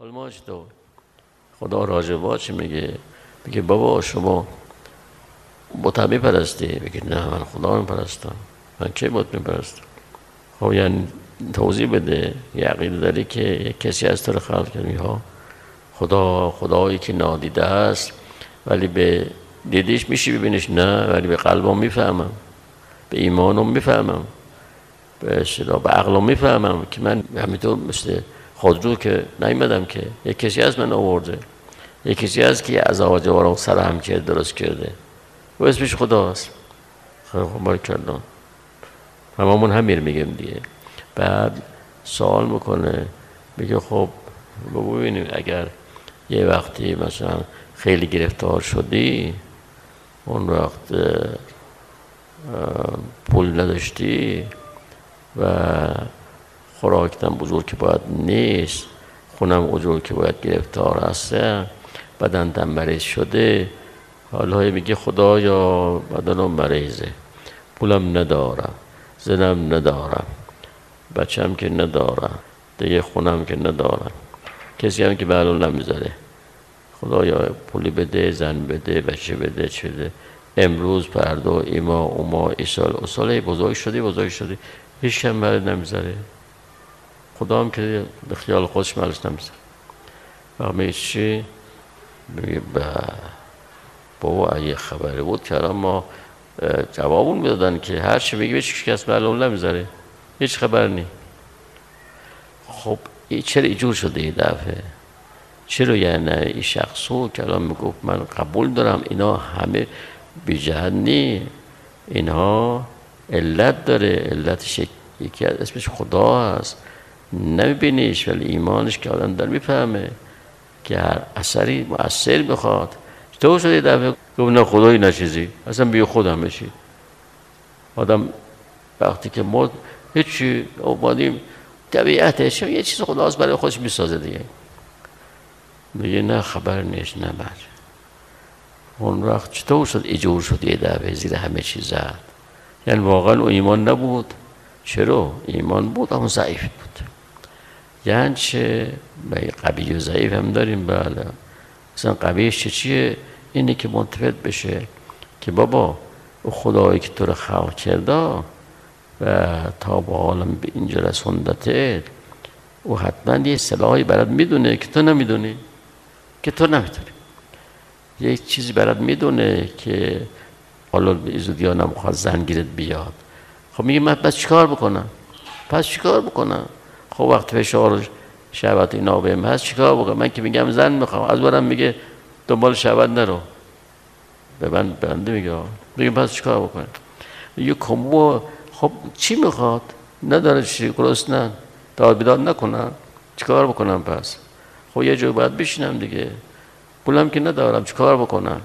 ما چطور خدا راجبا چی میگه؟ میگه بابا شما بت میپرستی؟ میگه نه من خدا میپرستم. من چه بت میپرستم؟ خب یعنی توضیح بده یه عقیده داری که یک کسی از تو رو خلق کرد. ها خدا خدایی که نادیده است. ولی به دیدیش میشی ببینش نه ولی به قلبم می‌فهمم. به ایمانم می‌فهمم. به به عقلم می‌فهمم که من همینطور مثل خودرو که نیومدم که یک کسی از من آورده یک کسی از که از آواجه رو سر هم کرد درست کرده. و اسمش خداست. خوب بارکالله هممون همین میگم دیگه. بعد سوال می‌کنه میگه خب ببینیم اگر یه وقتی مثلا خیلی گرفتار شدی اون وقت پول نداشتی و خوراکتم بزرگ باید نیست خونم بزرگ که باید گرفتار هسته بدن مریض شده. حالا میگه خدایا بدنم مریضه. پولم ندارم زنم ندارم بچم که ندارم دیگه خونم که ندارم. کسی هم که بلون نمی‌ذاره. خدایا پولی بده زن بده بچه بده چه بده. امروز پردا ایما اوما ایسال اصال بزرگ شدی بزرگ شدی. هیچ کم برد نمی‌ذاره. خدا هم که به خیال خودش مرز نمی‌ذاره و میگه چی میگه بابا اگه خبری بود که الان ما جوابون می‌دادن که هر چی بگی هیچ کس معلوم نمی‌ذاره. هیچ خبر نی خب ای چرا ایجور شده این دفعه؟ چرا یعنی این شخصو که الان می‌گفت من قبول دارم اینا همه بیجهد نی اینها علت داره علتش یکی از اسمش خدا هست. نمیبینیش ولی ایمانش که آدم در می‌فهمه که هر اثری مؤثر می‌خواد. تو شده دفعه گفت نه خدایی نچیزی اصلا بیا خودم بشی. آدم وقتی که مرد هیچی اومدیم طبیعتش یه چیز خداست برای خودش می‌سازه دیگه. میگه نه خبر نیست نه بر اون وقت چطور شد ایجور شد یه دفعه زیر همه چیز زد؟ یعنی واقعا او ایمان نبود. چرا؟ ایمان بود اما ضعیف بود. یعنی چه؟ قوی و ضعیف هم داریم بله مثلا قویش چه چیه؟ اینه که منتفت بشه که بابا او خدایی که تو رو خلق کرده و تا با عالم به اینجا رسوندته او حتما یه سلاحی برات می‌دونه که تو نمی‌دونی. که تو نمی‌دونی یه چیزی برات می‌دونه که حالا به زودی نمی‌خواد زنگیرت بیاد. خب میگه من پس چیکار بکنم؟ پس چیکار بکنم؟ خب وقت فشار شهوت اینا بهم هست چیکار بکنم؟ من که میگم زن می‌خوام. از برم میگه دنبال شهوت نرو. به من بنده میگه میگه پس چیکار بکنم؟ میگه کمو خب چی می‌خواد؟ نداره چی نه. داد بیداد نکنم. چیکار بکنم پس؟ خب یه جای باید بشینم دیگه. پولم که ندارم چیکار بکنم؟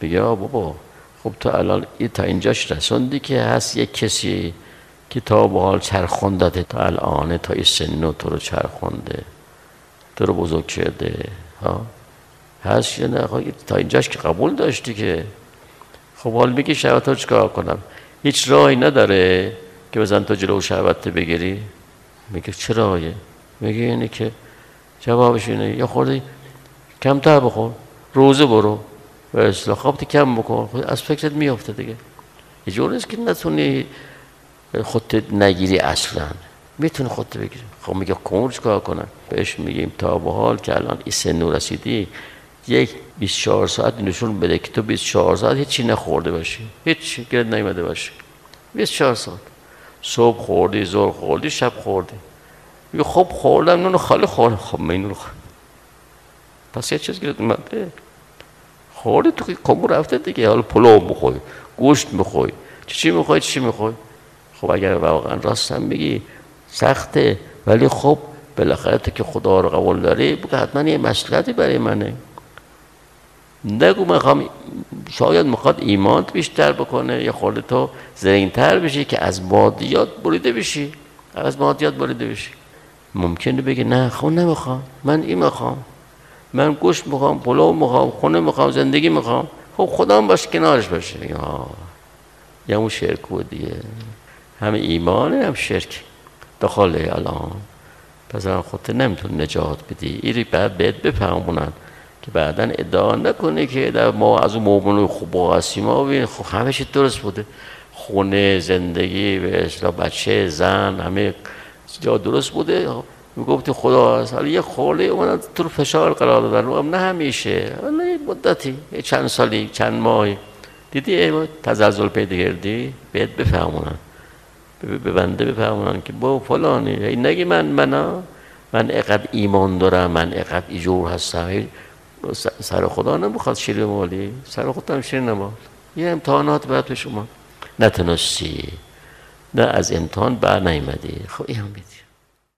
میگه بابا خب تو الان تا اینجاش رسوندی که هست یک کسی که تا به حال چرخوندته تا الان تا این سنو تو رو چرخونده تو رو بزرگ کرده ها؟ هست یا نه؟ تا اینجاش که قبول داشتی که. خب حال میگی شهوت رو چکار کنم؟ هیچ راهی نداره که بزن تو جلو شهوت بگیری؟ میگه چه راهیه؟ میگه اینه که جوابش اینه. یا خوردی؟ کمتر بخور. روزه برو. و اصلاح. خواب کم بکن. خب از فکرت میافته دیگه. یه جور نیست که نتونی خودت نگیری اصلا. می‌تونی خودت بگیری. خب میگه کمر کار کنن بهش میگیم تا به حال که الان این سن رسیدی یک 24 ساعت نشون بده که تو 24 ساعت هیچی نخورده باشی. هیچ گرد نیمده باشی. 24 ساعت. صبح خوردی زور خوردی شب خوردی. میگه خب خوردم نونو خالی خوردم. خب من نونو پس یه چیز گرد اومده خوردی تو کمو رفته دیگه. حالا پلو بخوای گوشت می‌خوای چی می‌خوای چی می‌خوای خب اگر واقعا راست هم بگی سخته. ولی خب بالاخره تو که خدا رو قبول داری بگه حتما یه مسئلتی برای منه. نگو می‌خوام شاید می‌خواد ایمانت بیشتر بکنه یا خورده تو زرینتر بشی که از مادیات بریده بشی. از مادیات بریده بشی. ممکنه بگه نه خب نمی‌خوام. من این می‌خوام. من گوشت می‌خوام پلو می‌خوام خونه می‌خوام زندگی می‌خوام. خب خدا هم باشه کنارش باشه یا یا اون دیگه. هم ایمان هم شرک. دخاله الان. پس خودت نمیتون نجات بدی. ایری بعد بهت بفهمونن که بعدا ادعا نکنه که در ما از اون مؤمن خوب هستیم ما خب همه چی درست بوده. خونه زندگی به اصلاح بچه زن همه جا درست بوده. می‌گفتی خدا هست حالا یه خوله اومدن تو رو فشار قرار دادن. نه همیشه. نه مدتی چند سالی چند ماهی. دیدی تزلزل پیدا کردی؟ بهت بفهمونن به بنده بفهمونن که با فلانی. این نگی من منا. من اقدر ایمان دارم من اقدر ایجور هستم. سر خدا نمی‌خواد شیر مالی سر خودم شیر نمال. یه امتحانات باید به شما. نتونستی نه از امتحان بر نیمدی خب این هم بیدی